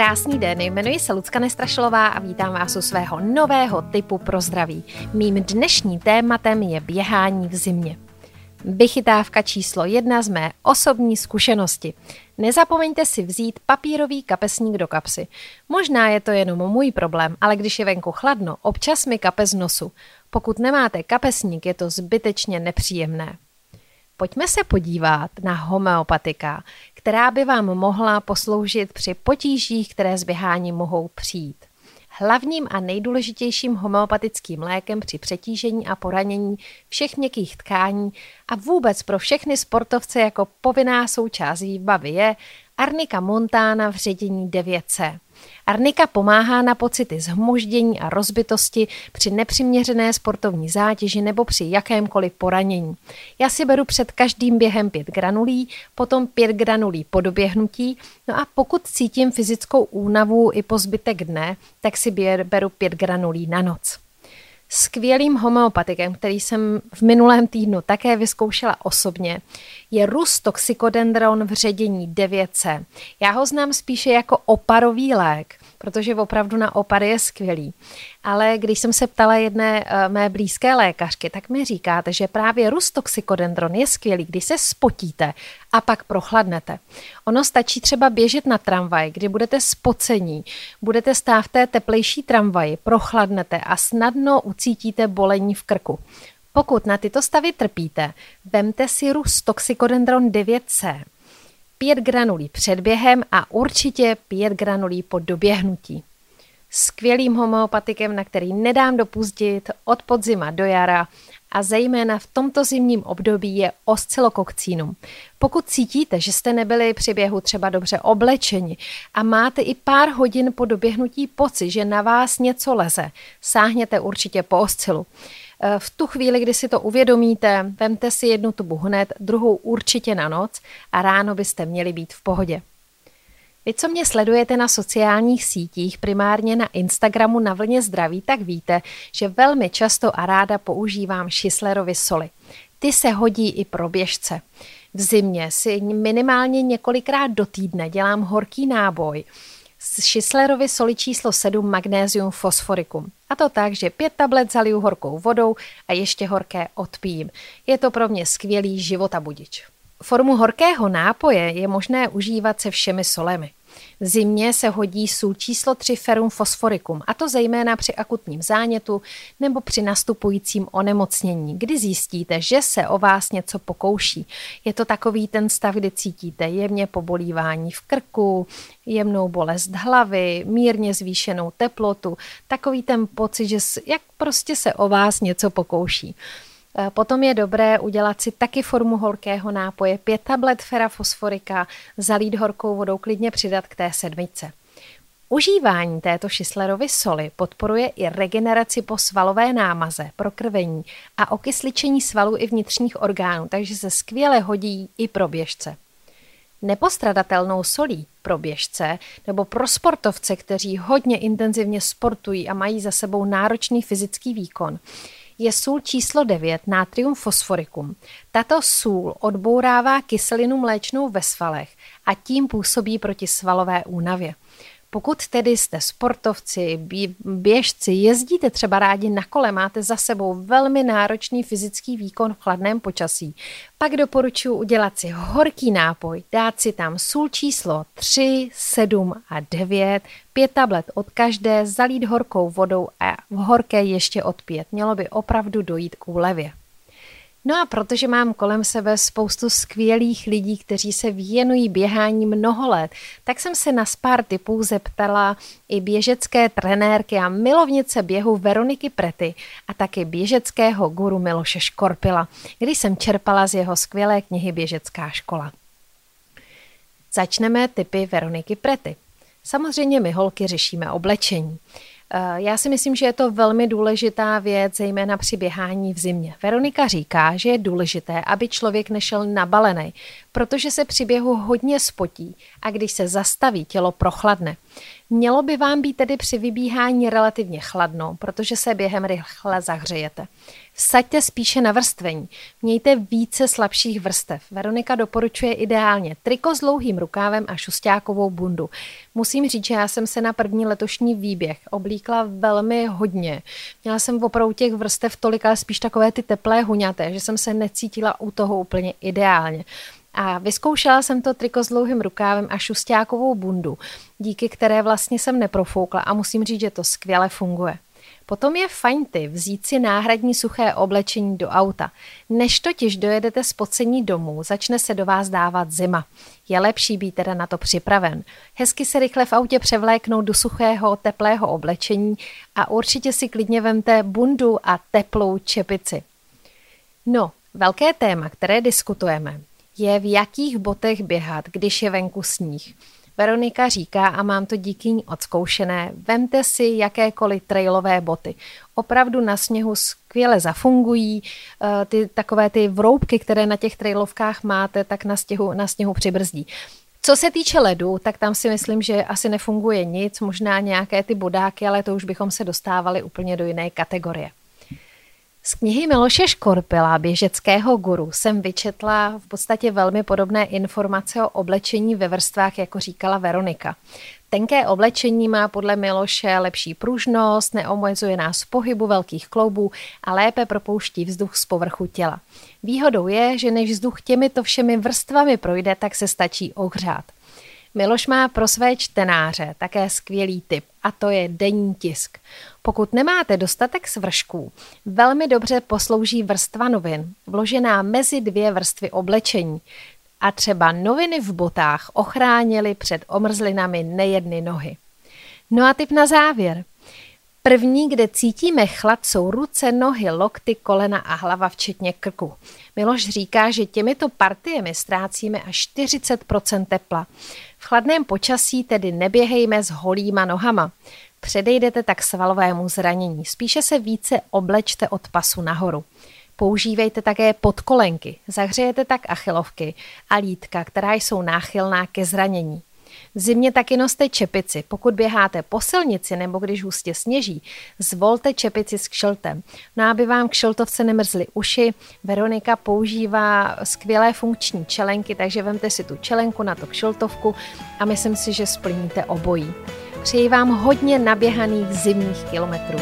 Krásný den, jmenuji se Lucka Nestrašlová a vítám vás u svého nového typu pro zdraví. Mým dnešním tématem je běhání v zimě. Vychytávka číslo jedna z mé osobní zkušenosti. Nezapomeňte si vzít papírový kapesník do kapsy. Možná je to jenom můj problém, ale když je venku chladno, občas mi kape z nosu. Pokud nemáte kapesník, je to zbytečně nepříjemné. Pojďme se podívat na homeopatika, která by vám mohla posloužit při potížích, které z běhání mohou přijít. Hlavním a nejdůležitějším homeopatickým lékem při přetížení a poranění všech měkkých tkání a vůbec pro všechny sportovce jako povinná součást výbavy je Arnika montana v ředění 9C. Arnika pomáhá na pocity zhmoždění a rozbitosti při nepřiměřené sportovní zátěži nebo při jakémkoliv poranění. Já si beru před každým během 5 granulí, potom 5 granulí po doběhnutí, no a pokud cítím fyzickou únavu i po zbytek dne, tak si beru 5 granulí na noc skvělým homeopatikem, který jsem v minulém týdnu také vyzkoušela osobně, je Rus toxicodendron v ředění 9C. Já ho znám spíše jako oparový lék, protože opravdu na opary je skvělý. Ale když jsem se ptala jedné uh, mé blízké lékařky, tak mi říkáte, že právě rustoxykodendron je skvělý, když se spotíte a pak prochladnete. Ono stačí třeba běžet na tramvaj, kdy budete spocení, budete stát v té teplejší tramvaji, prochladnete a snadno ucítíte bolení v krku. Pokud na tyto stavy trpíte, vemte si Rus Toxicodendron 9C. 5 granulí před během a určitě 5 granulí po doběhnutí. Skvělým homeopatikem, na který nedám dopustit od podzima do jara a zejména v tomto zimním období je oscilokokcínum. Pokud cítíte, že jste nebyli při běhu třeba dobře oblečeni a máte i pár hodin po doběhnutí pocit, že na vás něco leze, sáhněte určitě po oscilu. Eh, v tu chvíli, kdy si to uvědomíte, vemte si jednu tubu hned, druhou určitě na noc a ráno byste měli být v pohodě. Vy, co mě sledujete na sociálních sítích, primárně na Instagramu na vlně zdraví, tak víte, že velmi často a ráda používám šislerovy soli. Ty se hodí i pro běžce. V zimě si minimálně několikrát do týdne dělám horký náboj z Šislerovy soli číslo 7 magnézium fosforikum. A to tak, že pět tablet zaliju horkou vodou a ještě horké odpijím. Je to pro mě skvělý života budič. Formu horkého nápoje je možné užívat se všemi solemi. V zimě se hodí sůl číslo 3 ferum fosforicum, a to zejména při akutním zánětu nebo při nastupujícím onemocnění, kdy zjistíte, že se o vás něco pokouší. Je to takový ten stav, kdy cítíte jemně pobolívání v krku, jemnou bolest hlavy, mírně zvýšenou teplotu, takový ten pocit, že jak prostě se o vás něco pokouší. Eh, potom je dobré udělat si taky formu horkého nápoje, pět tablet ferafosforika, zalít horkou vodou, klidně přidat k té sedmice. Užívání této šislerovy soli podporuje i regeneraci po svalové námaze, prokrvení a okysličení svalů i vnitřních orgánů, takže se skvěle hodí i pro běžce. Nepostradatelnou solí pro běžce nebo pro sportovce, kteří hodně intenzivně sportují a mají za sebou náročný fyzický výkon, je sůl číslo 9, natrium fosforicum. Tato sůl odbourává kyselinu mléčnou ve svalech a tím působí proti svalové únavě. Pokud tedy jste sportovci, běžci, jezdíte třeba rádi na kole, máte za sebou velmi náročný fyzický výkon v chladném počasí, pak doporučuji udělat si horký nápoj, dát si tam sůl číslo 3, 7 a 9, pět tablet od každé, zalít horkou vodou a v horké ještě od pět. Mělo by opravdu dojít k úlevě. No a protože mám kolem sebe spoustu skvělých lidí, kteří se věnují běhání mnoho let, tak jsem se na pár typů zeptala i běžecké trenérky a milovnice běhu Veroniky Prety a taky běžeckého guru Miloše Škorpila, když jsem čerpala z jeho skvělé knihy Běžecká škola. Začneme typy Veroniky Prety. Samozřejmě my holky řešíme oblečení. Eh, já si myslím, že je to velmi důležitá věc, zejména při běhání v zimě. Veronika říká, že je důležité, aby člověk nešel nabalený, protože se při běhu hodně spotí a když se zastaví, tělo prochladne. Mělo by vám být tedy při vybíhání relativně chladno, protože se během rychle zahřejete. V Vsaďte spíše na vrstvení. Mějte více slabších vrstev. Veronika doporučuje ideálně triko s dlouhým rukávem a šustákovou bundu. Musím říct, že já jsem se na první letošní výběh oblíkla velmi hodně. Měla jsem opravdu těch vrstev tolik, ale spíš takové ty teplé huňaté, že jsem se necítila u toho úplně ideálně. A vyzkoušela jsem to triko s dlouhým rukávem a šustákovou bundu, díky které vlastně jsem neprofoukla a musím říct, že to skvěle funguje. Potom je fajn ty vzít si náhradní suché oblečení do auta. Než totiž dojedete z pocení domů, začne se do vás dávat zima. Je lepší být teda na to připraven. Hezky se rychle v autě převléknout do suchého, teplého oblečení a určitě si klidně vemte bundu a teplou čepici. No, velké téma, které diskutujeme, je v jakých botech běhat, když je venku sníh. Veronika říká, a mám to díky ní odzkoušené, vemte si jakékoliv trailové boty. Opravdu na sněhu skvěle zafungují, eh, ty takové ty vroubky, které na těch trailovkách máte, tak na sněhu, na sněhu přibrzdí. Co se týče ledu, tak tam si myslím, že asi nefunguje nic, možná nějaké ty bodáky, ale to už bychom se dostávali úplně do jiné kategorie. Z knihy Miloše Škorpila, běžeckého guru, jsem vyčetla v podstatě velmi podobné informace o oblečení ve vrstvách, jako říkala Veronika. Tenké oblečení má podle Miloše lepší pružnost, neomezuje nás v pohybu velkých kloubů a lépe propouští vzduch z povrchu těla. Výhodou je, že než vzduch těmito všemi vrstvami projde, tak se stačí ohřát. Miloš má pro své čtenáře také skvělý tip a to je denní tisk. Pokud nemáte dostatek svršků, velmi dobře poslouží vrstva novin, vložená mezi dvě vrstvy oblečení. A třeba noviny v botách ochránily před omrzlinami nejedny nohy. No a tip na závěr. První, kde cítíme chlad, jsou ruce, nohy, lokty, kolena a hlava, včetně krku. Miloš říká, že těmito partiemi ztrácíme až 40 tepla. V chladném počasí tedy neběhejme s holýma nohama. Předejdete tak svalovému zranění. Spíše se více oblečte od pasu nahoru. Používejte také podkolenky. Zahřejete tak achilovky a lítka, která jsou náchylná ke zranění. V zimě taky noste čepici. Pokud běháte po silnici nebo když hustě sněží, zvolte čepici s kšeltem. No aby vám kšeltovce nemrzly uši, Veronika používá skvělé funkční čelenky, takže vemte si tu čelenku na to kšeltovku a myslím si, že splníte obojí. Přeji vám hodně naběhaných zimních kilometrů.